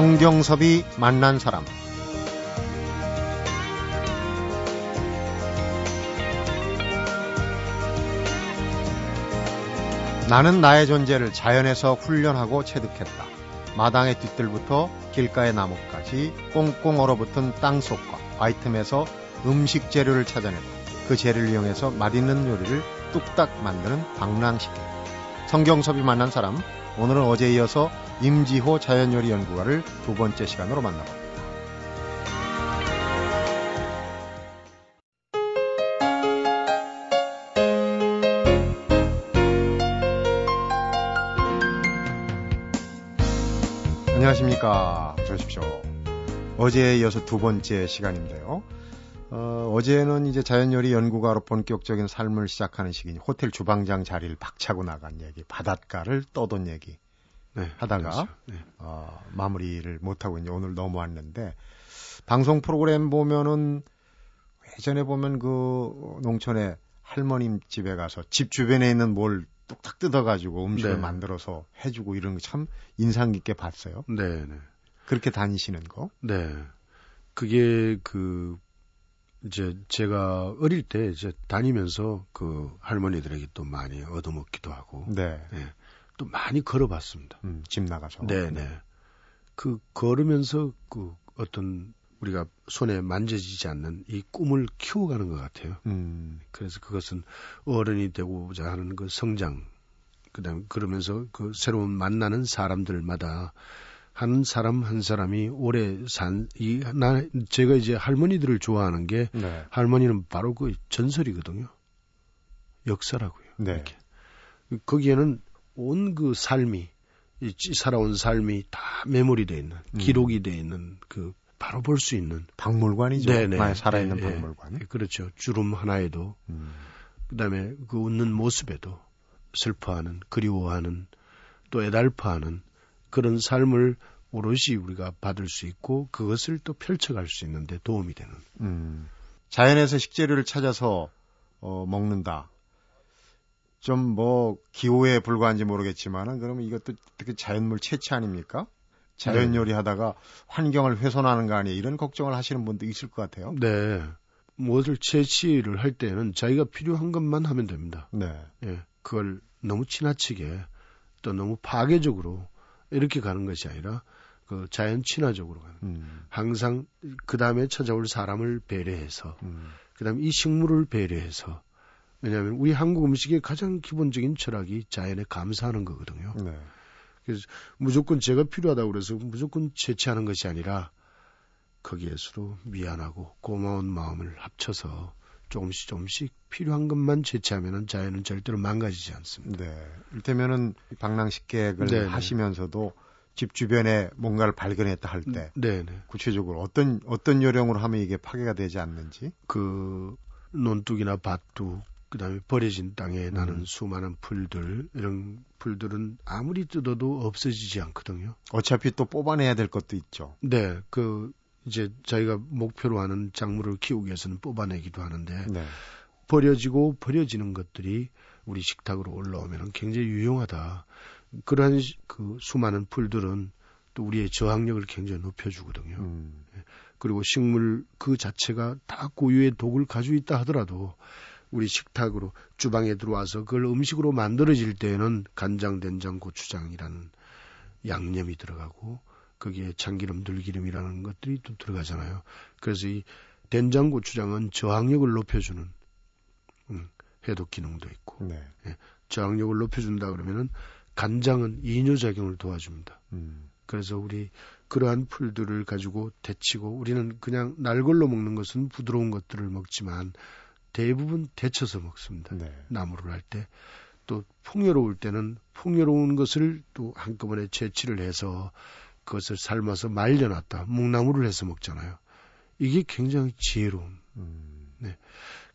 성경섭이 만난 사람 나는 나의 존재를 자연에서 훈련하고 체득했다. 마당의 뒤뜰부터 길가의 나무까지 꽁꽁 얼어붙은 땅속과 바이틈에서 음식 재료를 찾아내고 그 재료를 이용해서 맛있는 요리를 뚝딱 만드는 방랑식계. 성경섭이 만난 사람, 오늘은 어제에 이어서 임지호 자연요리 연구가를 두 번째 시간으로 만나봅니다. 안녕하십니까. 어서 오십시오. 어제에 이어서 두 번째 시간인데요. 어, 어제는 이제 자연요리 연구가로 본격적인 삶을 시작하는 시기니 호텔 주방장 자리를 박차고 나간 얘기, 바닷가를 떠돈 얘기 네, 하다가 그렇죠. 네. 어, 마무리를 못하고 이제 오늘 넘어왔는데 방송 프로그램 보면은 예전에 보면 그 농촌에 할머님 집에 가서 집 주변에 있는 뭘 뚝딱 뜯어가지고 음식을 네. 만들어서 해주고 이런 거 참 인상 깊게 봤어요. 네, 네. 그렇게 다니시는 거? 네. 그게 그 이제 제가 어릴 때 이제 다니면서 그 할머니들에게 또 많이 얻어먹기도 하고, 네. 네. 또 많이 걸어봤습니다. 음, 집 나가서. 네, 네. 그 걸으면서 그 어떤 우리가 손에 만져지지 않는 이 꿈을 키워가는 것 같아요. 음. 그래서 그것은 어른이 되고자 하는 그 성장, 그다음 그러면서 그 새로운 만나는 사람들마다 한 사람 한 사람이 오래 산 이 나 제가 이제 할머니들을 좋아하는 게 네. 할머니는 바로 그 전설이거든요. 역사라고요. 네. 이렇게. 거기에는 온 그 삶이 이 살아온 삶이 다 메모리 돼 있는 음. 기록이 돼 있는 그 바로 볼 수 있는 박물관이죠. 네네. 살아있는 네, 박물관. 네, 그렇죠. 주름 하나에도 음. 그다음에 그 웃는 모습에도 슬퍼하는 그리워하는 또 애달파하는 그런 삶을 오롯이 우리가 받을 수 있고 그것을 또 펼쳐갈 수 있는데 도움이 되는. 음. 자연에서 식재료를 찾아서 어, 먹는다. 좀 뭐 기호에 불과한지 모르겠지만은 그러면 이것도 특히 자연물 채취 아닙니까? 자연 네. 요리 하다가 환경을 훼손하는 거 아니에요? 이런 걱정을 하시는 분도 있을 것 같아요. 네. 무엇을 채취를 할 때는 자기가 필요한 것만 하면 됩니다. 네. 예. 그걸 너무 지나치게 또 너무 파괴적으로 이렇게 가는 것이 아니라 그 자연 친화적으로 가는. 음. 항상 그 다음에 찾아올 사람을 배려해서, 음. 그 다음에 이 식물을 배려해서. 왜냐하면 우리 한국 음식의 가장 기본적인 철학이 자연에 감사하는 거거든요. 네. 그래서 무조건 제가 필요하다고 그래서 무조건 채취하는 것이 아니라 거기에서도 미안하고 고마운 마음을 합쳐서 조금씩 조금씩 필요한 것만 채취하면은 자연은 절대로 망가지지 않습니다. 네. 이를테면은 방랑식 계획을 네네. 하시면서도 집 주변에 뭔가를 발견했다 할때 음, 구체적으로 어떤 어떤 요령으로 하면 이게 파괴가 되지 않는지 그 논둑이나 밭둑 그 다음에 버려진 땅에 음. 나는 수많은 풀들 이런 풀들은 아무리 뜯어도 없어지지 않거든요. 어차피 또 뽑아내야 될 것도 있죠. 네, 그 이제 저희가 목표로 하는 작물을 키우기 위해서는 뽑아내기도 하는데 네. 버려지고 버려지는 것들이 우리 식탁으로 올라오면 굉장히 유용하다. 그러한 그 수많은 풀들은 또 우리의 저항력을 굉장히 높여주거든요. 음. 예. 그리고 식물 그 자체가 다 고유의 독을 가지고 있다 하더라도 우리 식탁으로 주방에 들어와서 그걸 음식으로 만들어질 때에는 간장, 된장, 고추장이라는 양념이 들어가고 거기에 참기름, 들기름이라는 것들이 또 들어가잖아요. 그래서 이 된장, 고추장은 저항력을 높여주는 음, 해독 기능도 있고 네. 예, 저항력을 높여준다 그러면은 간장은 이뇨 작용을 도와줍니다. 음. 그래서 우리 그러한 풀들을 가지고 데치고 우리는 그냥 날 걸로 먹는 것은 부드러운 것들을 먹지만 대부분 데쳐서 먹습니다. 네. 나무를 할 때. 또 풍요로울 때는 풍요로운 것을 또 한꺼번에 채취를 해서 그것을 삶아서 말려놨다. 묵나물을 해서 먹잖아요. 이게 굉장히 지혜로운. 음. 네.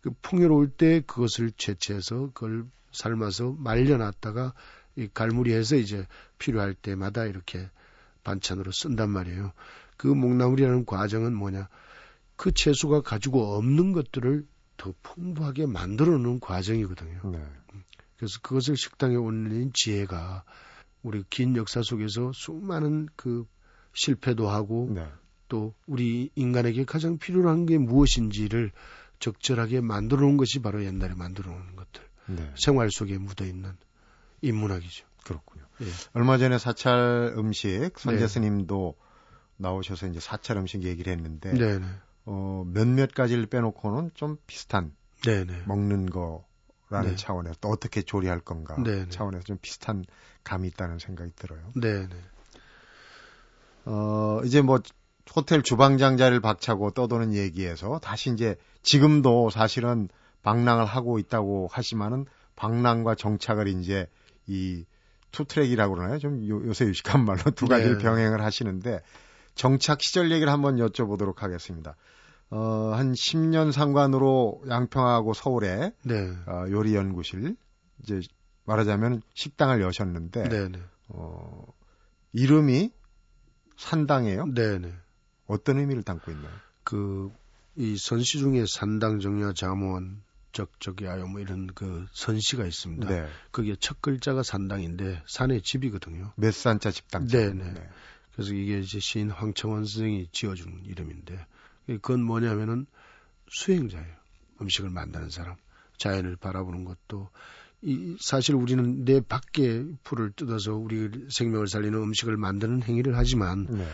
그 풍요로울 때 그것을 채취해서 그걸 삶아서 말려놨다가 이 갈무리해서 이제 필요할 때마다 이렇게 반찬으로 쓴단 말이에요. 그 묵나물이라는 과정은 뭐냐? 그 채소가 가지고 없는 것들을 더 풍부하게 만들어 놓은 과정이거든요. 네. 그래서 그것을 식당에 올린 지혜가 우리 긴 역사 속에서 수많은 그 실패도 하고 네. 또 우리 인간에게 가장 필요한 게 무엇인지를 적절하게 만들어 놓은 것이 바로 옛날에 만들어 놓은 것들. 네. 생활 속에 묻어 있는 인문학이죠. 그렇군요. 예. 얼마 전에 사찰 음식 선재 네. 스님도 나오셔서 이제 사찰 음식 얘기를 했는데 네, 네. 어, 몇몇 가지를 빼놓고는 좀 비슷한 네네. 먹는 거라는 네. 차원에서 또 어떻게 조리할 건가 네네. 차원에서 좀 비슷한 감이 있다는 생각이 들어요. 네네. 어, 이제 뭐 호텔 주방장 자리를 박차고 떠도는 얘기에서 다시 이제 지금도 사실은 방랑을 하고 있다고 하지만은 방랑과 정착을 이제 이 two track이라고 그러나요? 좀 요, 새 유식한 말로 두 가지를 네. 병행을 하시는데 정착 시절 얘기를 한번 여쭤보도록 하겠습니다. 어, 한 10년 상관으로 양평하고 서울에 네. 어, 요리 연구실 이제 말하자면 식당을 여셨는데 네, 네. 어, 이름이 산당이에요. 네, 네. 어떤 의미를 담고 있나요? 그 이 선시 중에 산당 정야 자무원 적적이하여 뭐 이런 그 선시가 있습니다. 네. 그게 첫 글자가 산당인데 산의 집이거든요. 몇 산자 집당. 네, 네. 그래서 이게 이제 시인 황청원 선생이 지어준 이름인데 그건 뭐냐면은 수행자예요. 음식을 만드는 사람. 자연을 바라보는 것도 이 사실 우리는 내 밖에 풀을 뜯어서 우리 생명을 살리는 음식을 만드는 행위를 하지만 네.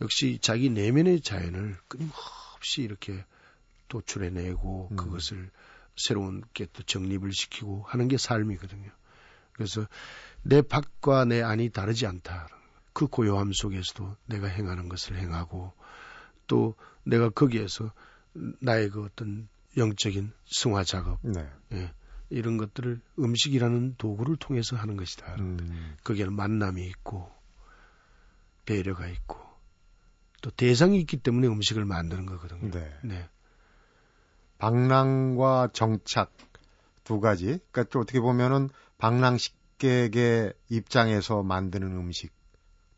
역시 자기 내면의 자연을 끊임없이 이렇게 도출해내고 음. 그것을 새로운 게 또 정립을 시키고 하는 게 삶이거든요. 그래서 내 밖과 내 안이 다르지 않다. 그 고요함 속에서도 내가 행하는 것을 행하고 또 내가 거기에서 나의 그 어떤 영적인 승화 작업 네. 예, 이런 것들을 음식이라는 도구를 통해서 하는 것이다. 음. 거기에는 만남이 있고 배려가 있고 또 대상이 있기 때문에 음식을 만드는 거거든요. 네. 네. 방랑과 정착 두 가지. 그러니까 또 어떻게 보면은 방랑식객의 입장에서 만드는 음식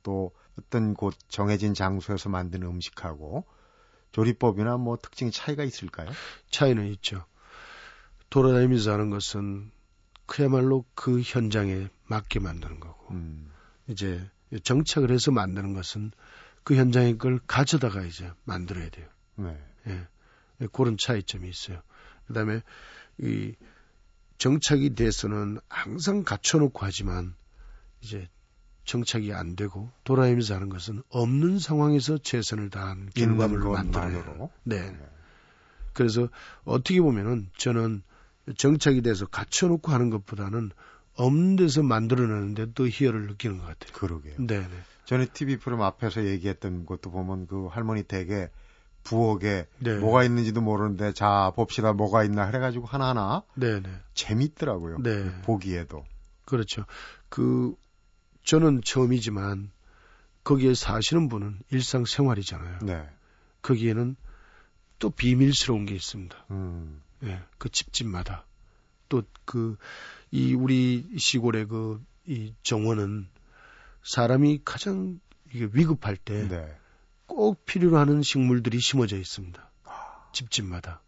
또 어떤 곳 정해진 장소에서 만드는 음식하고 조리법이나 뭐 특징 차이가 있을까요? 차이는 있죠. 돌아다니면서 하는 것은 그야말로 그 현장에 맞게 만드는 거고 음. 이제 정착을 해서 만드는 것은 그 현장의 걸 가져다가 이제 만들어야 돼요. 네. 예. 그런 차이점이 있어요. 그다음에 이 정착이 돼서는 항상 갖춰놓고 하지만 이제 정착이 안 되고 돌아다니면서 하는 것은 없는 상황에서 최선을 다한 결과물을 만들어요. 네. 네. 그래서 어떻게 보면은 저는 정착이 돼서 갖춰놓고 하는 것보다는 없는 데서 만들어내는데 또 희열을 느끼는 것 같아요. 그러게요. 네. 네. 전에 TV 프로그램 앞에서 얘기했던 것도 보면 그 할머니 댁에 부엌에 네. 뭐가 있는지도 모르는데 자 봅시다 뭐가 있나 해가지고 하나하나 네, 네. 재밌더라고요. 네. 보기에도. 그렇죠. 그 저는 처음이지만 거기에 사시는 분은 일상생활이잖아요. 네. 거기에는 또 비밀스러운 게 있습니다. 음. 예, 그 집집마다 또 그 이 우리 시골의 그 이 정원은 사람이 가장 이게 위급할 때꼭 네. 필요로 하는 식물들이 심어져 있습니다. 집집마다.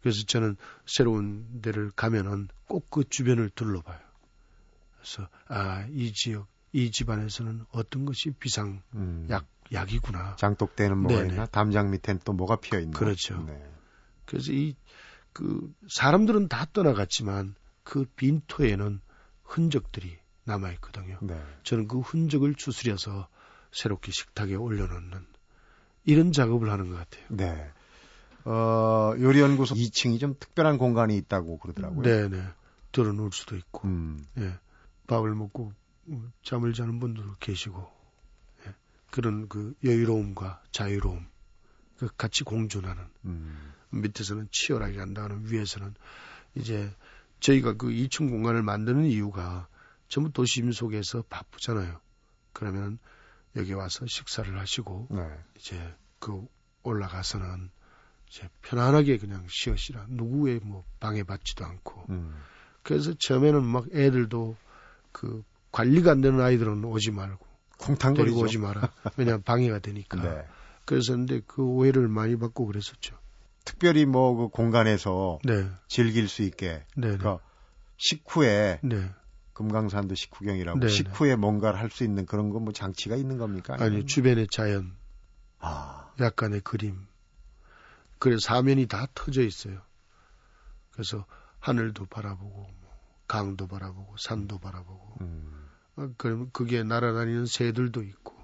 그래서 저는 새로운 데를 가면은 꼭 그 주변을 둘러봐요. 그래서 아, 이 지역 이 집안에서는 어떤 것이 비상 음. 약 약이구나. 장독대는 뭐가 네네. 있나? 담장 밑에는 또 뭐가 피어 있나? 그렇죠. 네. 그래서 이 그 사람들은 다 떠나갔지만 그 빈토에는 흔적들이 남아 있거든요. 네. 저는 그 흔적을 추스려서 새롭게 식탁에 올려놓는 이런 작업을 하는 것 같아요. 네. 어, 요리연구소 2층이 좀 특별한 공간이 있다고 그러더라고요. 네네. 들어놓을 수도 있고, 음. 예. 밥을 먹고 잠을 자는 분들도 계시고 예. 그런 그 여유로움과 자유로움 그 같이 공존하는 음. 밑에서는 치열하게 간다는 위에서는 이제 저희가 그 2층 공간을 만드는 이유가 전부 도심 속에서 바쁘잖아요. 그러면 여기 와서 식사를 하시고 네. 이제 그 올라가서는 이제 편안하게 그냥 쉬어시라 누구의 뭐 방해받지도 않고 음. 그래서 처음에는 막 애들도 그 관리가 안 되는 아이들은 오지 말고 콩탕거리고 오지 마라. 왜냐하면 방해가 되니까. 네. 그래서 근데 그 오해를 많이 받고 그랬었죠. 특별히 뭐 그 공간에서 네. 즐길 수 있게. 네. 그 식후에 네. 금강산도 식후경이라고 네네. 식후에 뭔가를 할 수 있는 그런 거 뭐 장치가 있는 겁니까? 아니 주변의 자연, 아. 약간의 그림. 그래서 사면이 다 터져 있어요. 그래서 하늘도 바라보고 뭐 강도 바라보고 산도 바라보고. 음. 어, 그럼 그게 날아다니는 새들도 있고.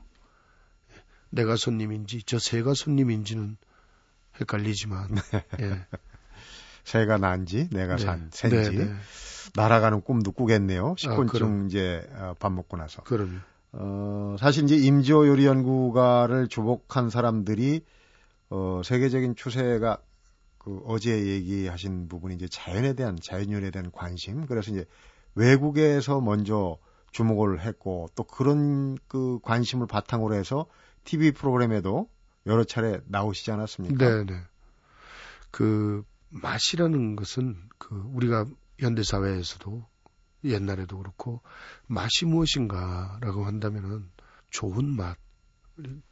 내가 손님인지 저 새가 손님인지는 헷갈리지만. 예. 새가 난지 내가 네. 산 새인지 네, 네. 날아가는 꿈도 꾸겠네요. 식곤증 아, 이제 어, 밥 먹고 나서. 그럼요. 어, 사실 이제 임지호 요리 연구가를 주목한 사람들이 어, 세계적인 추세가 그 어제 얘기하신 부분이 이제 자연에 대한 자연요리에 대한 관심. 그래서 이제 외국에서 먼저 주목을 했고 또 그런 그 관심을 바탕으로 해서 TV 프로그램에도 여러 차례 나오시지 않았습니까? 네, 네. 그 맛이라는 것은 그 우리가 현대 사회에서도 옛날에도 그렇고 맛이 무엇인가라고 한다면은 좋은 맛,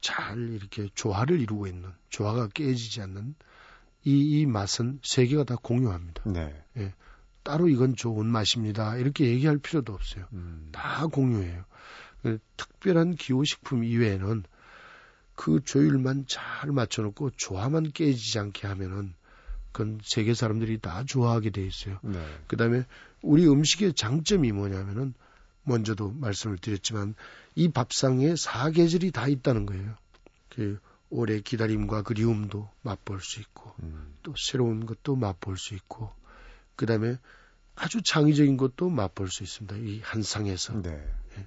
잘 이렇게 조화를 이루고 있는 조화가 깨지지 않는 이, 이 맛은 세계가 다 공유합니다. 네. 예. 따로 이건 좋은 맛입니다. 이렇게 얘기할 필요도 없어요. 음. 다 공유해요. 그 특별한 기호식품 이외에는 그 조율만 잘 맞춰놓고 조화만 깨지지 않게 하면은 그건 세계 사람들이 다 좋아하게 돼 있어요. 네. 그 다음에 우리 음식의 장점이 뭐냐면은 먼저도 말씀을 드렸지만 이 밥상에 사계절이 다 있다는 거예요. 그 오래 기다림과 그리움도 맛볼 수 있고 음. 또 새로운 것도 맛볼 수 있고 그 다음에 아주 창의적인 것도 맛볼 수 있습니다. 이 한 상에서. 네. 예.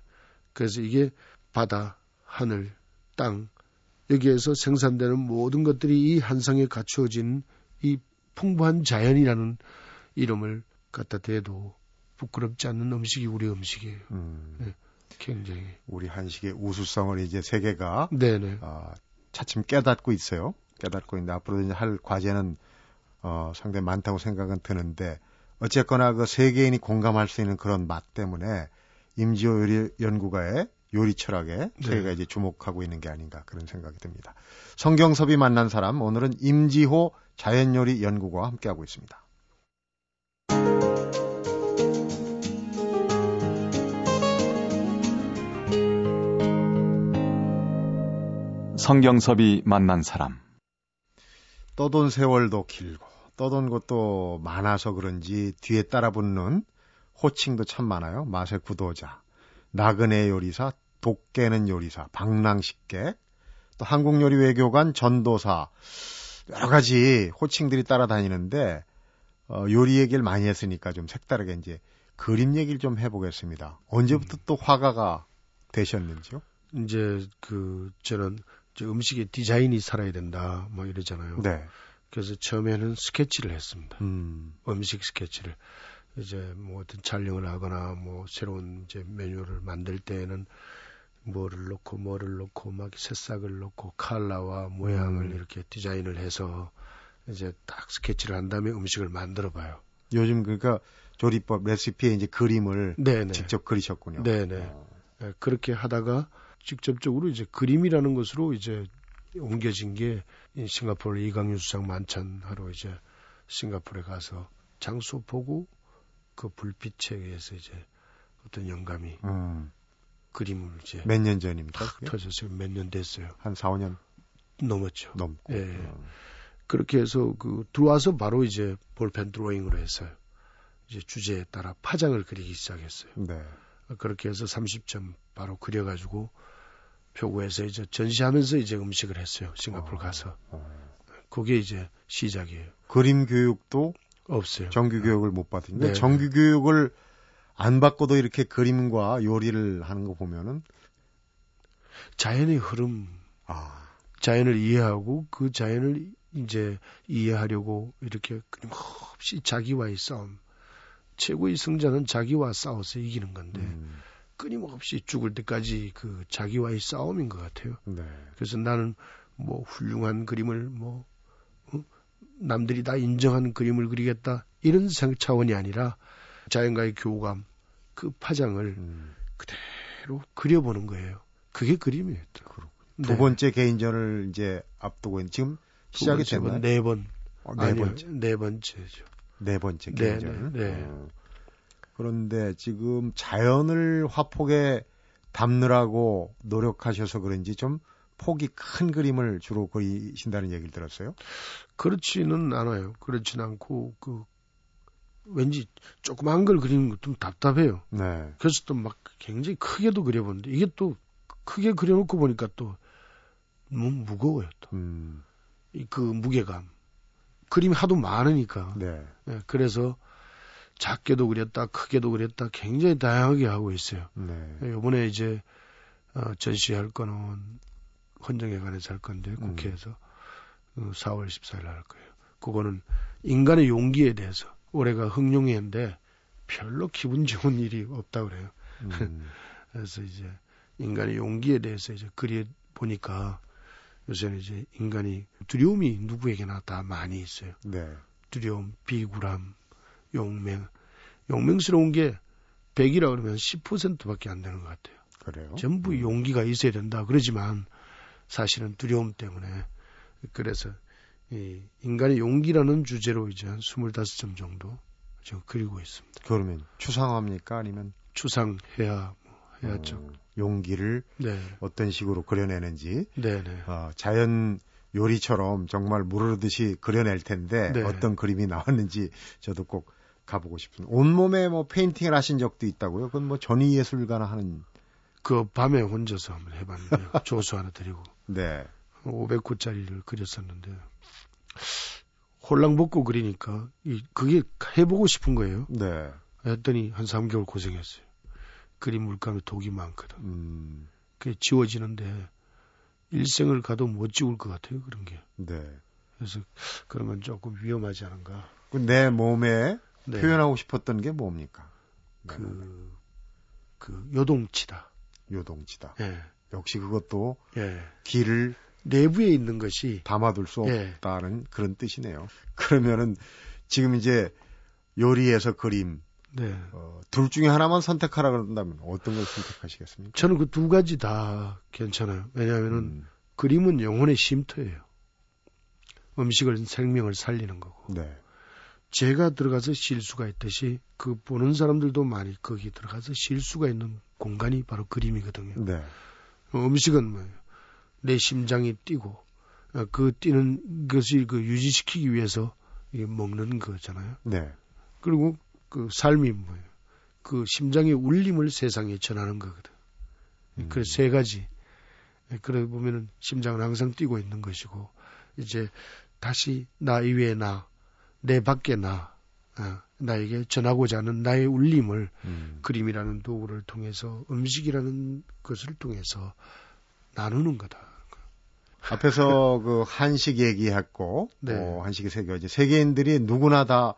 그래서 이게 바다, 하늘, 땅 여기에서 생산되는 모든 것들이 이 한 상에 갖추어진 이 풍부한 자연이라는 이름을 갖다 대도 부끄럽지 않는 음식이 우리 음식이에요. 음. 네, 굉장히 우리 한식의 우수성을 이제 세계가 네네. 어, 차츰 깨닫고 있어요. 깨닫고 있는데 앞으로 이제 할 과제는 어, 상당히 많다고 생각은 드는데 어쨌거나 그 세계인이 공감할 수 있는 그런 맛 때문에 임지호 요리 연구가의 요리 철학에 네. 저희가 이제 주목하고 있는 게 아닌가 그런 생각이 듭니다. 성경섭이 만난 사람 오늘은 임지호 자연요리 연구가와 함께하고 있습니다. 성경섭이 만난 사람 떠돈 세월도 길고 떠돈 것도 많아서 그런지 뒤에 따라 붙는 호칭도 참 많아요. 맛의 구도자, 나그네 요리사, 독깨는 요리사, 방랑식객, 또 한국요리 외교관, 전도사 여러 가지 호칭들이 따라다니는데 어, 요리 얘기를 많이 했으니까 좀 색다르게 이제 그림 얘기를 좀 해보겠습니다. 언제부터 음. 또 화가가 되셨는지요? 이제 그 저는 저 음식의 디자인이 살아야 된다 뭐 이러잖아요. 네. 그래서 처음에는 스케치를 했습니다. 음. 음식 스케치를 이제 뭐 어떤 촬영을 하거나 뭐 새로운 이제 메뉴를 만들 때에는 뭐를 넣고 뭐를 넣고 막 새싹을 넣고 칼라와 모양을 음. 이렇게 디자인을 해서 이제 딱 스케치를 한 다음에 음식을 만들어 봐요. 요즘 그러니까 조리법 레시피에 이제 그림을 네네. 직접 그리셨군요. 네네. 어. 네, 그렇게 하다가 직접적으로 이제 그림이라는 것으로 이제 옮겨진 게 싱가포르 이강유 수상 만찬하러 이제 싱가포르에 가서 장소 보고 그 불빛에 의해서 이제 어떤 영감이 음. 그림을 이제 몇 년 전입니까? 터졌어요. 몇 년 됐어요. 한 4, 5년 넘었죠. 넘고. 예. 어. 그렇게 해서 그 들어와서 바로 이제 볼펜 드로잉으로 해서 이제 주제에 따라 파장을 그리기 시작했어요. 네. 그렇게 해서 30점 바로 그려가지고 표구에서 이제 전시하면서 이제 음식을 했어요. 싱가포르 어, 가서. 어. 그게 이제 시작이에요. 그림 교육도 없어요. 정규 교육을 못 받은데 네. 정규 교육을 안 받고도 이렇게 그림과 요리를 하는 거 보면은 자연의 흐름, 아. 자연을 이해하고 그 자연을 이제 이해하려고 이렇게 끊임없이 자기와의 싸움. 최고의 승자는 자기와 싸워서 이기는 건데 음. 끊임없이 죽을 때까지 그 자기와의 싸움인 것 같아요. 네. 그래서 나는 뭐 훌륭한 그림을 뭐 어? 남들이 다 인정하는 그림을 그리겠다 이런 차원이 아니라 자연과의 교감, 그 파장을 음. 그대로 그려보는 거예요. 그게 그림이에요. 네. 두 번째 개인전을 이제 앞두고 있는 지금 시작이 되면 네 번. 어, 네 아니요, 번째. 네 번째죠. 네 번째 네, 개인전. 네, 네. 어. 그런데 지금 자연을 화폭에 담느라고 노력하셔서 그런지 좀 폭이 큰 그림을 주로 그리신다는 얘기를 들었어요. 그렇지는 않아요. 그렇지는 않고 그 왠지 조그만 걸 그리는 거좀 답답해요. 네. 그래서 또 막 굉장히 크게도 그려보는데 이게 또 크게 그려놓고 보니까 또 너무 무거워요. 또. 음. 그 무게감. 그림이 하도 많으니까. 네. 네. 그래서 작게도 그렸다, 크게도 그렸다, 굉장히 다양하게 하고 있어요. 네. 이번에 이제 어, 전시할 거는 헌정회관에서 할 건데 음. 국회에서 음. 4월 14일 날 할 거예요. 그거는 인간의 용기에 대해서 올해가 흥룡회인데 별로 기분 좋은 일이 없다 그래요. 음. 그래서 이제 인간의 용기에 대해서 이제 그리 보니까 요새는 이제 인간이 두려움이 누구에게나 다 많이 있어요. 네. 두려움, 비굴함, 용맹. 용맹스러운 게 100이라 그러면 10%밖에 안 되는 것 같아요. 그래요? 전부 음. 용기가 있어야 된다. 그러지만 사실은 두려움 때문에 그래서 이 인간의 용기라는 주제로 이제 한 25점 정도 지금 그리고 있습니다. 그러면 추상화입니까? 아니면 추상해야 뭐 해야죠. 어, 용기를 네. 어떤 식으로 그려내는지 네네. 네. 어, 자연 요리처럼 정말 물 흐르듯이 그려낼 텐데 네. 어떤 그림이 나왔는지 저도 꼭 가보고 싶은 온몸에 뭐 페인팅을 하신 적도 있다고요? 그건 뭐 전위 예술가나 하는 그 밤에 혼자서 한번 해봤는데요. 조수 하나 드리고 네. 500구짜리를 그렸었는데 홀랑 벗고 그리니까 이 그게 해보고 싶은 거예요. 네. 했더니 한 3개월 고생했어요. 그림 물감에 독이 많거든. 음. 그게 지워지는데 일생을 가도 못 지울 것 같아요 그런 게. 네. 그래서 그런 건 조금 위험하지 않은가. 그내 몸에 네. 표현하고 싶었던 게 뭡니까? 그, 그 요동치다. 요동치다. 예. 역시 그것도 예. 길을 내부에 있는 것이 담아둘 수 예. 없다는 예. 그런 뜻이네요. 그러면은 지금 이제 요리에서 그림 네. 어, 둘 중에 하나만 선택하라 그런다면 어떤 걸 선택하시겠습니까? 저는 그 두 가지 다 괜찮아요. 왜냐하면은 음. 그림은 영혼의 쉼터예요. 음식을 생명을 살리는 거고. 네. 제가 들어가서 쉴 수가 있듯이 그 보는 사람들도 많이 거기 들어가서 쉴 수가 있는 공간이 바로 그림이거든요. 네. 음식은 뭐예요? 내 심장이 뛰고 어, 그 뛰는 것이 그 유지시키기 위해서 먹는 거잖아요. 네. 그리고 그 삶이 뭐예요? 그 심장의 울림을 세상에 전하는 거거든. 음. 그래서 세 가지. 그래 보면은 심장은 항상 뛰고 있는 것이고 이제 다시 나 이외에 나, 내 밖에 나, 어, 나에게 전하고자 하는 나의 울림을 음. 그림이라는 도구를 통해서 음식이라는 것을 통해서 나누는 거다. 앞에서 그 한식 얘기했고, 네. 어, 한식의 세계 이제 세계인들이 누구나 다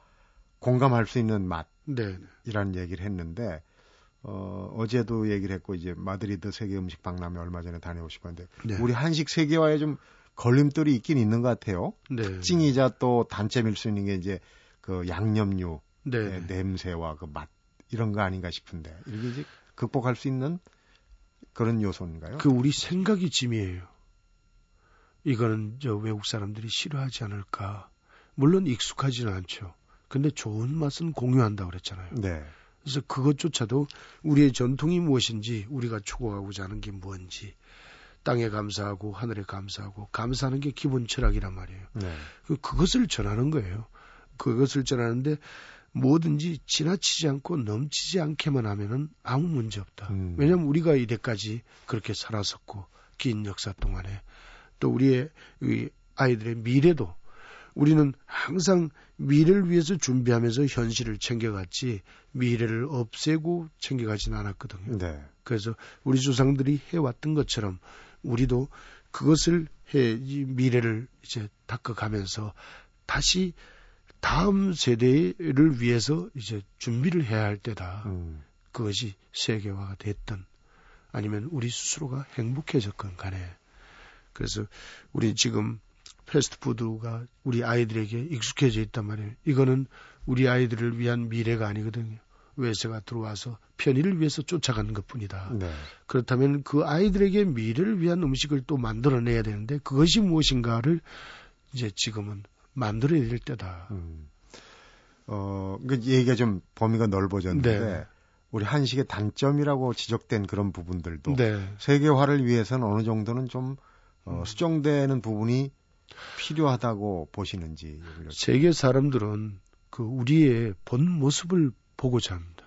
공감할 수 있는 맛이라는 네. 얘기를 했는데 어, 어제도 얘기를 했고 이제 마드리드 세계 음식 박람회 얼마 전에 다녀오신 건데 네. 우리 한식 세계화에 좀 걸림돌이 있긴 있는 것 같아요. 네. 특징이자 또 단점일 수 있는 게 이제 그 양념류 네. 냄새와 그 맛 이런 거 아닌가 싶은데 이게 이제 극복할 수 있는 그런 요소인가요? 그 우리 생각이 짐이에요. 이거는 저 외국 사람들이 싫어하지 않을까. 물론 익숙하지는 않죠. 근데 좋은 맛은 공유한다고 그랬잖아요. 네. 그래서 그것조차도 우리의 전통이 무엇인지 우리가 추구하고자 하는 게 뭔지 땅에 감사하고 하늘에 감사하고 감사하는 게 기본 철학이란 말이에요. 네. 그, 그것을 전하는 거예요. 그것을 전하는데 뭐든지 지나치지 않고 넘치지 않게만 하면은 아무 문제 없다. 음. 왜냐하면 우리가 이때까지 그렇게 살았었고 긴 역사 동안에 또 우리의 아이들의 미래도 우리는 항상 미래를 위해서 준비하면서 현실을 챙겨갔지 미래를 없애고 챙겨가지는 않았거든요. 네. 그래서 우리 조상들이 해왔던 것처럼 우리도 그것을 해 미래를 이제 닦아가면서 다시 다음 세대를 위해서 이제 준비를 해야 할 때다. 음. 그것이 세계화가 됐던 아니면 우리 스스로가 행복해졌건 간에 그래서 우리 지금 패스트푸드가 우리 아이들에게 익숙해져 있단 말이에요. 이거는 우리 아이들을 위한 미래가 아니거든요. 외세가 들어와서 편의를 위해서 쫓아가는 것 뿐이다. 네. 그렇다면 그 아이들에게 미래를 위한 음식을 또 만들어내야 되는데 그것이 무엇인가를 이제 지금은 만들어야 될 때다. 음. 어, 그 얘기가 좀 범위가 넓어졌는데 네. 우리 한식의 단점이라고 지적된 그런 부분들도 네. 세계화를 위해서는 어느 정도는 좀 어, 음. 수정되는 부분이 필요하다고 보시는지. 세계 사람들은 그 우리의 본 모습을 보고자 합니다.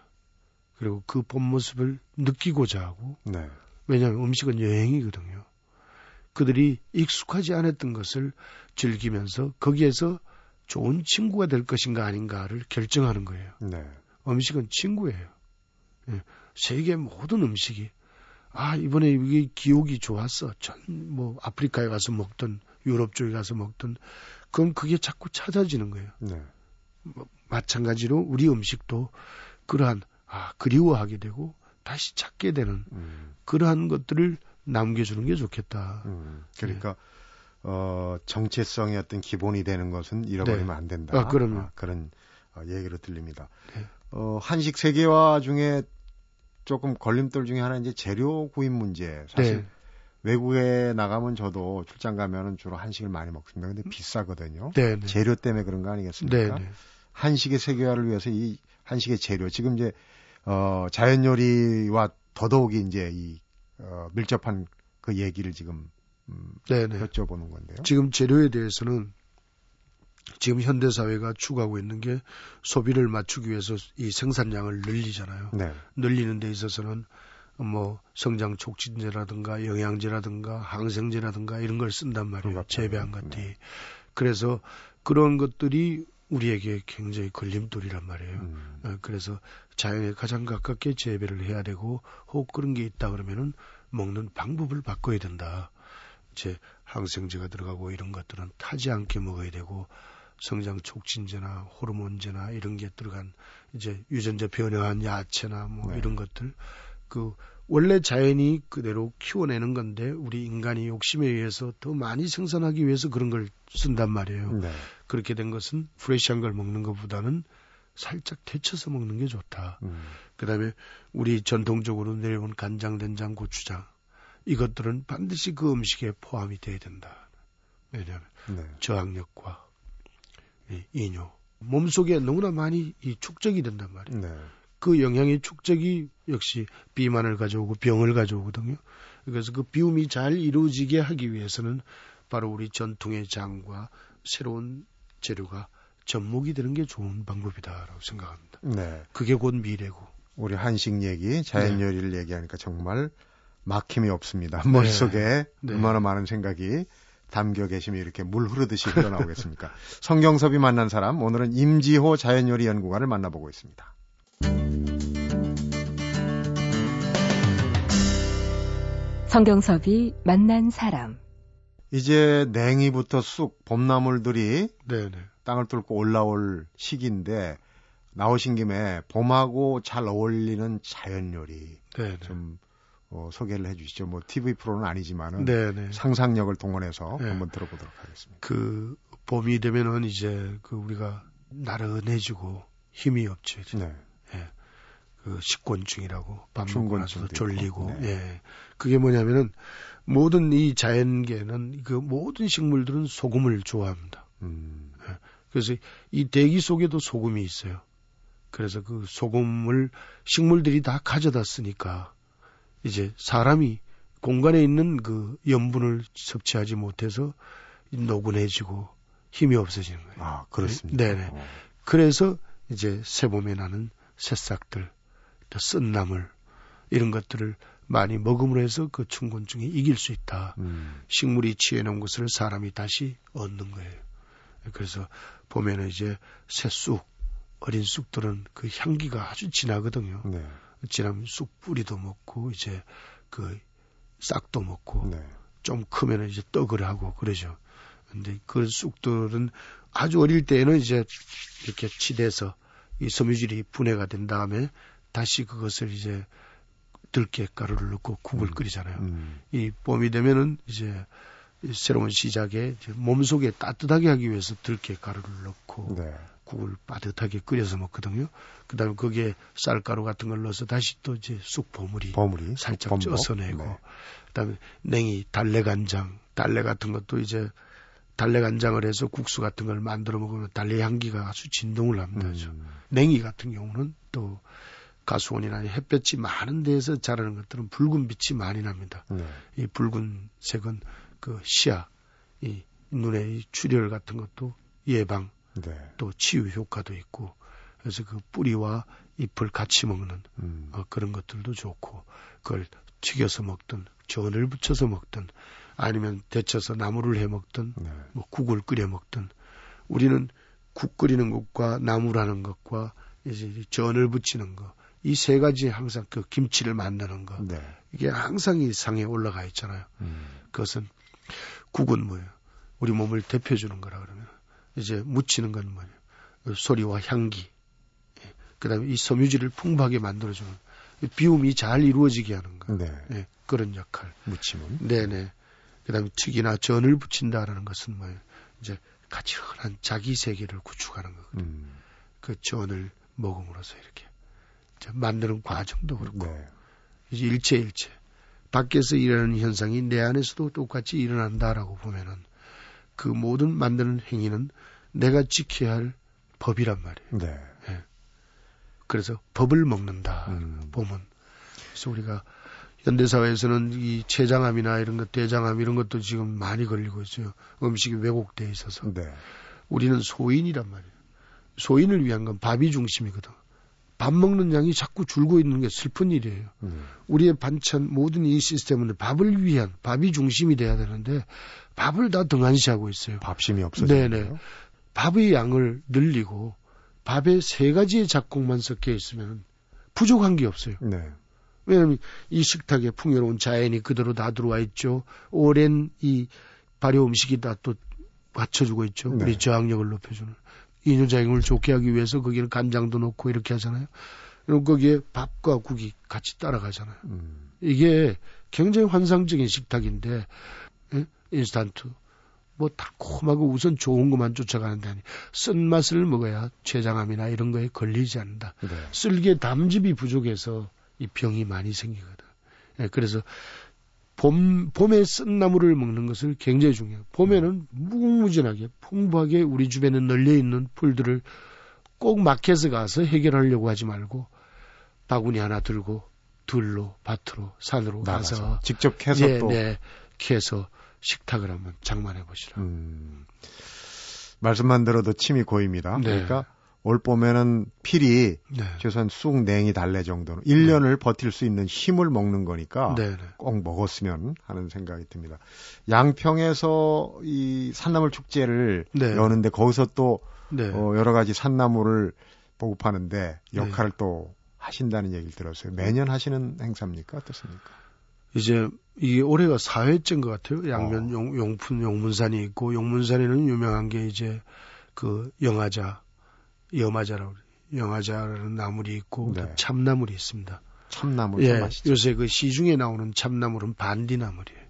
그리고 그 본 모습을 느끼고자 하고. 네. 왜냐하면 음식은 여행이거든요. 그들이 익숙하지 않았던 것을 즐기면서 거기에서 좋은 친구가 될 것인가 아닌가를 결정하는 거예요. 네. 음식은 친구예요. 예. 세계 모든 음식이 아 이번에 이게 기억이 좋았어. 전 뭐 아프리카에 가서 먹던 유럽 쪽에 가서 먹던 그건 그게 자꾸 찾아지는 거예요. 네. 뭐, 마찬가지로 우리 음식도 그러한 아 그리워하게 되고 다시 찾게 되는 음. 그러한 것들을 남겨주는 게 좋겠다. 음. 그러니까 네. 어, 정체성의 어떤 기본이 되는 것은 잃어버리면 네. 안 된다. 아, 그럼요. 아, 그런 어, 얘기로 들립니다. 네. 어, 한식 세계화 중에 조금 걸림돌 중에 하나 이제 재료 구입 문제. 사실 네. 외국에 나가면 저도 출장 가면은 주로 한식을 많이 먹습니다. 근데 비싸거든요. 네, 네. 재료 때문에 그런 거 아니겠습니까? 네, 한식의 세계화를 위해서 이 한식의 재료 지금 이제 어 자연 요리와 더더욱이 이제 이 어, 밀접한 그 얘기를 지금 음, 네네. 여쭤보는 건데요. 지금 재료에 대해서는 지금 현대 사회가 추구하고 있는 게 소비를 맞추기 위해서 이 생산량을 늘리잖아요. 네. 늘리는 데 있어서는 뭐 성장 촉진제라든가 영양제라든가 항생제라든가 이런 걸 쓴단 말이에요. 재배한 것들이. 네. 그래서 그런 것들이 우리에게 굉장히 걸림돌이란 말이에요. 음. 어, 그래서 자연에 가장 가깝게 재배를 해야 되고 혹 그런 게 있다 그러면은 먹는 방법을 바꿔야 된다. 제 항생제가 들어가고 이런 것들은 타지 않게 먹어야 되고 성장 촉진제나 호르몬제나 이런 게 들어간 이제 유전자 변형한 야채나 뭐 네. 이런 것들 그 원래 자연이 그대로 키워내는 건데 우리 인간이 욕심에 의해서 더 많이 생산하기 위해서 그런 걸 쓴단 말이에요. 네. 그렇게 된 것은 프레시한 걸 먹는 것보다는 살짝 데쳐서 먹는 게 좋다. 음. 그다음에 우리 전통적으로 내려온 간장, 된장, 고추장 이것들은 반드시 그 음식에 포함이 돼야 된다. 왜냐하면 네. 저항력과 이 이뇨 몸속에 너무나 많이 이 축적이 된단 말이에요. 네. 그 영양의 축적이 역시 비만을 가져오고 병을 가져오거든요. 그래서 그 비움이 잘 이루어지게 하기 위해서는 바로 우리 전통의 장과 새로운 재료가 접목이 되는 게 좋은 방법이다라고 생각합니다. 네. 그게 곧 미래고. 우리 한식 얘기, 자연 네. 요리를 네. 얘기하니까 정말 막힘이 없습니다. 네. 머릿속에 네. 얼마나 많은 생각이 담겨 계시면 이렇게 물 흐르듯이 흘러나오겠습니까? 성경섭이 만난 사람, 오늘은 임지호 자연요리 연구가를 만나보고 있습니다. 성경섭이 만난 사람. 이제 냉이부터 쑥, 봄나물들이 네네. 땅을 뚫고 올라올 시기인데 나오신 김에 봄하고 잘 어울리는 자연 요리 좀 어, 소개를 해주시죠. 뭐 TV 프로는 아니지만은 네네. 상상력을 동원해서 네. 한번 들어보도록 하겠습니다. 그 봄이 되면은 이제 그 우리가 나른해지고 힘이 없죠. 네. 예. 그 식곤증이라고 밥 먹고 나서 졸리고 네. 예. 그게 뭐냐면은 모든 이 자연계는 그 모든 식물들은 소금을 좋아합니다. 음. 예. 그래서 이 대기 속에도 소금이 있어요. 그래서 그 소금을 식물들이 다 가져다 쓰니까 이제 사람이 공간에 있는 그 염분을 섭취하지 못해서 노곤해지고 힘이 없어지는 거예요. 아, 그렇습니다. 네네. 어. 그래서 이제 새봄에 나는 새싹들, 또 쓴나물, 이런 것들을 많이 먹음으로 해서 그 충곤증이 이길 수 있다. 음. 식물이 취해놓은 것을 사람이 다시 얻는 거예요. 그래서 보면은 이제 새쑥, 어린 쑥들은 그 향기가 아주 진하거든요. 네. 지나면 쑥 뿌리도 먹고 이제 그 싹도 먹고 네. 좀 크면은 이제 떡을 하고 그러죠. 근데 그 쑥들은 아주 어릴 때에는 이제 이렇게 치대서 이 섬유질이 분해가 된 다음에 다시 그것을 이제 들깨 가루를 넣고 국을 음. 끓이잖아요. 음. 이 봄이 되면은 이제 새로운 시작에 몸속에 따뜻하게 하기 위해서 들깨 가루를 넣고 네. 국을 빠듯하게 끓여서 먹거든요. 그다음에 거기에 쌀가루 같은 걸 넣어서 다시 또 이제 쑥 버무리, 버무리 살짝 범벅. 쪄서 내고 네. 그다음에 냉이, 달래 간장, 달래 같은 것도 이제 달래 간장을 해서 국수 같은 걸 만들어 먹으면 달래 향기가 아주 진동을 합니다. 음. 냉이 같은 경우는 또 가수원이나 햇볕이 많은 데에서 자라는 것들은 붉은 빛이 많이 납니다. 네. 이 붉은 색은 그 시야, 이 눈의 출혈 같은 것도 예방, 네. 또 치유 효과도 있고, 그래서 그 뿌리와 잎을 같이 먹는 음. 어, 그런 것들도 좋고, 그걸 튀겨서 먹든 전을 붙여서 먹든 아니면 데쳐서 나물을 해 먹든 네. 뭐 국을 끓여 먹든 우리는 국 끓이는 것과 나물하는 것과 이제 전을 붙이는 거 이 세 가지 항상 그 김치를 만드는 거 네. 이게 항상 이 상에 올라가 있잖아요. 음. 그것은 국은 뭐예요? 우리 몸을 대표주는 거라 그러면 이제 묻히는 건 뭐예요? 그 소리와 향기. 예. 그다음에 이 섬유질을 풍부하게 만들어주는 비움이 잘 이루어지게 하는 거. 네. 예. 그런 역할. 묻힘은. 네네. 그다음에 튀기나 전을 붙인다라는 것은 뭐예요? 이제 가치한 자기 세계를 구축하는 거거든요. 음. 그 전을 먹음으로써 이렇게 만드는 과정도 그렇고 네. 이제 일체 일체 밖에서 일어나는 현상이 내 안에서도 똑같이 일어난다라고 보면은 그 모든 만드는 행위는 내가 지켜야 할 법이란 말이에요. 네. 예. 그래서 법을 먹는다. 음. 보면 그래서 우리가 현대 사회에서는 이 췌장암이나 이런 것, 대장암 이런 것도 지금 많이 걸리고 있어요. 음식이 왜곡돼 있어서. 네. 우리는 소인이란 말이에요. 소인을 위한 건 밥이 중심이거든. 밥 먹는 양이 자꾸 줄고 있는 게 슬픈 일이에요. 음. 우리의 반찬 모든 이 시스템은 밥을 위한 밥이 중심이 돼야 되는데 밥을 다 등한시하고 있어요. 밥심이 없어져. 네네. 밥의 양을 늘리고 밥에 세 가지의 작곡만 섞여 있으면 부족한 게 없어요. 네. 왜냐하면 이 식탁에 풍요로운 자연이 그대로 다 들어와 있죠. 오랜 이 발효 음식이 다 또 받쳐주고 있죠. 네. 우리 저항력을 높여주는. 이뇨작용을 좋게 하기 위해서 거기는 간장도 넣고 이렇게 하잖아요. 그리고 거기에 밥과 국이 같이 따라가잖아요. 음. 이게 굉장히 환상적인 식탁인데, 예? 인스턴트. 뭐 달콤하고 우선 좋은 것만 쫓아가는 데 아니 쓴맛을 먹어야 췌장암이나 이런 거에 걸리지 않는다. 네. 쓸개 담즙이 부족해서 이 병이 많이 생기거든. 예, 그래서 봄, 봄에 쓴 나물을 먹는 것을 굉장히 중요해요. 봄에는 무궁무진하게 풍부하게 우리 주변에 널려 있는 풀들을 꼭 마켓에 가서 해결하려고 하지 말고 바구니 하나 들고 들로 밭으로 산으로 나가서, 가서 직접 캐서 예, 또 네, 캐서 식탁을 한번 장만해 보시라. 음, 말씀만 들어도 침이 고입니다. 네. 그러니까 올 봄에는 필이 네. 최소한 쑥 냉이 달래 정도는 1년을 네. 버틸 수 있는 힘을 먹는 거니까 네, 네. 꼭 먹었으면 하는 생각이 듭니다. 양평에서 이 산나물 축제를 네. 여는데 거기서 또 네. 어, 여러 가지 산나물을 보급하는데 역할을 또 하신다는 얘기를 들었어요. 매년 하시는 행사입니까? 어떻습니까? 이제 이게 올해가 4회째인 것 같아요. 양면 어. 용, 용품 용문산이 있고 용문산에는 유명한 게 이제 그 영화자 여마자라고 영화자라는 나물이 있고 네. 참나물이 있습니다. 참나물 예, 요새 그 시중에 나오는 참나물은 반디나물이에요.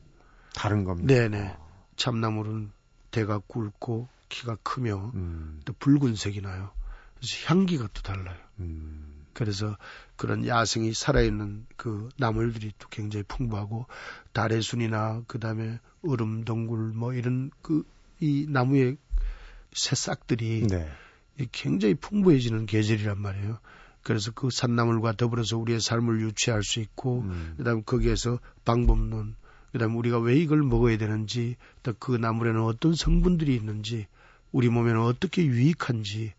다른 겁니다. 네네. 참나물은 대가 굵고 키가 크며 음. 또 붉은색이 나요. 그래서 향기가 또 달라요. 음. 그래서 그런 야생이 살아있는 그 나물들이 또 굉장히 풍부하고 달의 순이나 그 다음에 얼음 동굴 뭐 이런 그 이 나무의 새싹들이 네. 굉장히 풍부해지는 계절이란 말이에요. 그래서 그 산나물과 더불어서 우리의 삶을 유치할 수 있고, 음. 그다음 에 거기에서 방법론, 그다음 에 우리가 왜 이걸 먹어야 되는지, 또그 나물에는 어떤 성분들이 있는지, 우리 몸에는 어떻게 유익한지,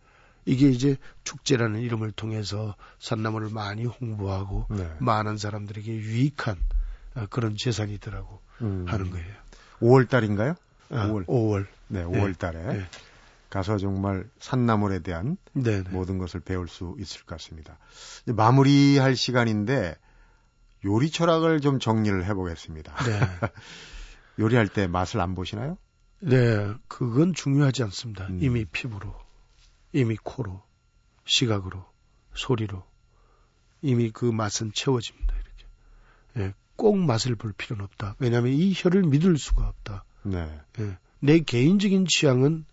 이게 이제 축제라는 이름을 통해서 산나물을 많이 홍보하고 네. 많은 사람들에게 유익한 어, 그런 재산이더라고 음. 하는 거예요. 5월 달인가요? 아, 5월. 5월. 네, 5월 달에. 네. 가서 정말 산나물에 대한 네네. 모든 것을 배울 수 있을 것 같습니다. 마무리할 시간인데 요리 철학을 좀 정리를 해보겠습니다. 네. 요리할 때 맛을 안 보시나요? 네, 그건 중요하지 않습니다. 음. 이미 피부로, 이미 코로, 시각으로, 소리로 이미 그 맛은 채워집니다. 이렇게. 예, 꼭 맛을 볼 필요는 없다. 왜냐하면 이 혀를 믿을 수가 없다. 네. 예, 내 개인적인 취향은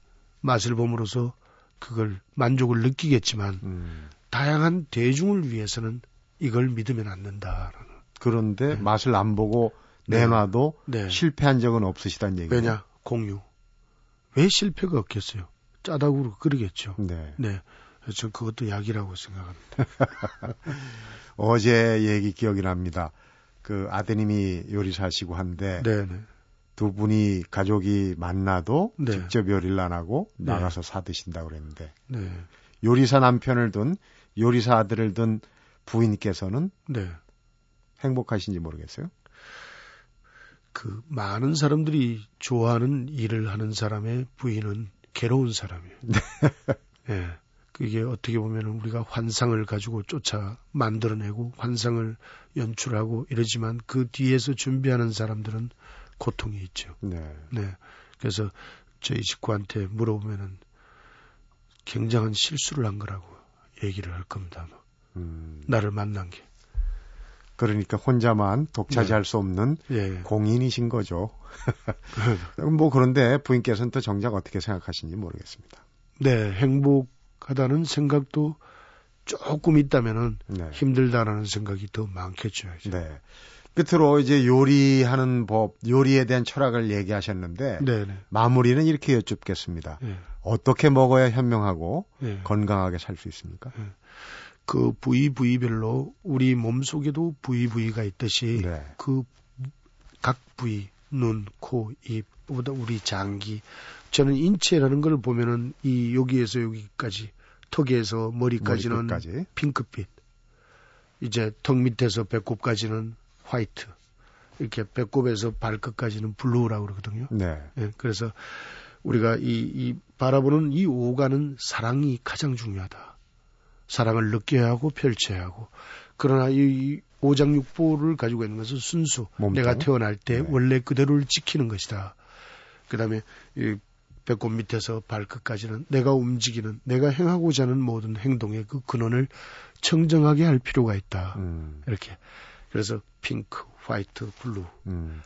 맛을 봄으로써 그걸 만족을 느끼겠지만 음. 다양한 대중을 위해서는 이걸 믿으면 안 된다라는. 그런데 네. 맛을 안 보고 네. 내놔도 네. 실패한 적은 없으시다는 얘기예요. 왜냐 공유. 왜 실패가 없겠어요? 짜다고 그러겠죠. 네. 네. 저 그것도 약이라고 생각합니다. 어제 얘기 기억이 납니다. 그 아드님이 요리사시고 한데 네네. 네. 두 분이 가족이 만나도 네. 직접 요리를 안 하고 네. 나가서 사 드신다고 그랬는데 네. 요리사 남편을 둔 요리사 아들을 둔 부인께서는 네. 행복하신지 모르겠어요. 그 많은 사람들이 좋아하는 일을 하는 사람의 부인은 괴로운 사람이에요. 네. 네. 그게 어떻게 보면 우리가 환상을 가지고 쫓아 만들어내고 환상을 연출하고 이러지만 그 뒤에서 준비하는 사람들은 고통이 있죠. 네. 네. 그래서 저희 식구한테 물어보면은 굉장한 실수를 한 거라고 얘기를 할 겁니다. 음. 나를 만난 게. 그러니까 혼자만 독차지할 네. 수 없는 예. 공인이신 거죠. 뭐 그런데 부인께서는 또 정작 어떻게 생각하시는지 모르겠습니다. 네, 행복하다는 생각도 조금 있다면은 네. 힘들다라는 생각이 더 많겠죠. 이제. 네. 끝으로 이제 요리하는 법, 요리에 대한 철학을 얘기하셨는데 네, 네. 마무리는 이렇게 여쭙겠습니다. 네. 어떻게 먹어야 현명하고 네. 건강하게 살 수 있습니까? 그 부위 부위별로 우리 몸 속에도 부위 부위가 있듯이 네. 그각 부위 눈, 코, 입, 보다 우리 장기 저는 인체라는 걸 보면은 이 여기에서 여기까지 턱에서 머리까지는 머리끝까지. 핑크빛 이제 턱 밑에서 배꼽까지는 white 이렇게 배꼽에서 발끝까지는 blue라고 그러거든요. 네. 예, 그래서 우리가 이, 이 바라보는 이 오가는 사랑이 가장 중요하다. 사랑을 느껴야 하고 펼쳐야 하고 그러나 이, 이 오장육부를 가지고 있는 것은 순수 몸통. 내가 태어날 때 네. 원래 그대로를 지키는 것이다. 그다음에 이 배꼽 밑에서 발끝까지는 내가 움직이는 내가 행하고자 하는 모든 행동의 그 근원을 청정하게 할 필요가 있다. 음, 이렇게 그래서 핑크, white, blue 음.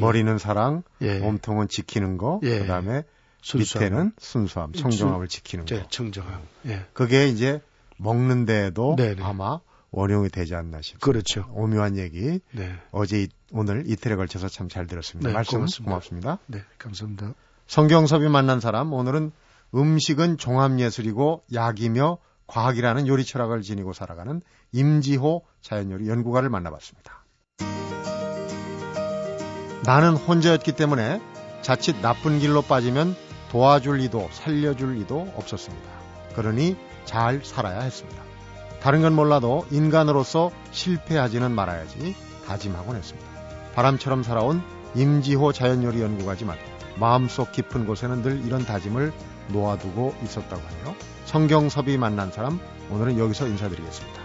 머리는 사랑, 예, 몸통은 지키는 거, 예. 그다음에 순수함. 밑에는 순수함, 청정함을 지키는 이제 거. 청정함. 예, 그게 이제 먹는 데에도 네네. 아마 원용이 되지 않나 싶습니다. 그렇죠. 오묘한 얘기 네, 어제 이- 오늘 이틀에 걸쳐서 참 잘 들었습니다. 네, 말씀 고맙습니다. 고맙습니다. 네, 감사합니다. 성경섭이 만난 사람 오늘은 음식은 종합예술이고 약이며 과학이라는 요리 철학을 지니고 살아가는 임지호 자연요리 연구가를 만나봤습니다. 나는 혼자였기 때문에 자칫 나쁜 길로 빠지면 도와줄 이도 살려줄 이도 없었습니다. 그러니 잘 살아야 했습니다. 다른 건 몰라도 인간으로서 실패하지는 말아야지 다짐하곤 했습니다. 바람처럼 살아온 임지호 자연요리 연구가지만 마음속 깊은 곳에는 늘 이런 다짐을 놓아두고 있었다고 하네요. 성경섭이 만난 사람 오늘은 여기서 인사드리겠습니다.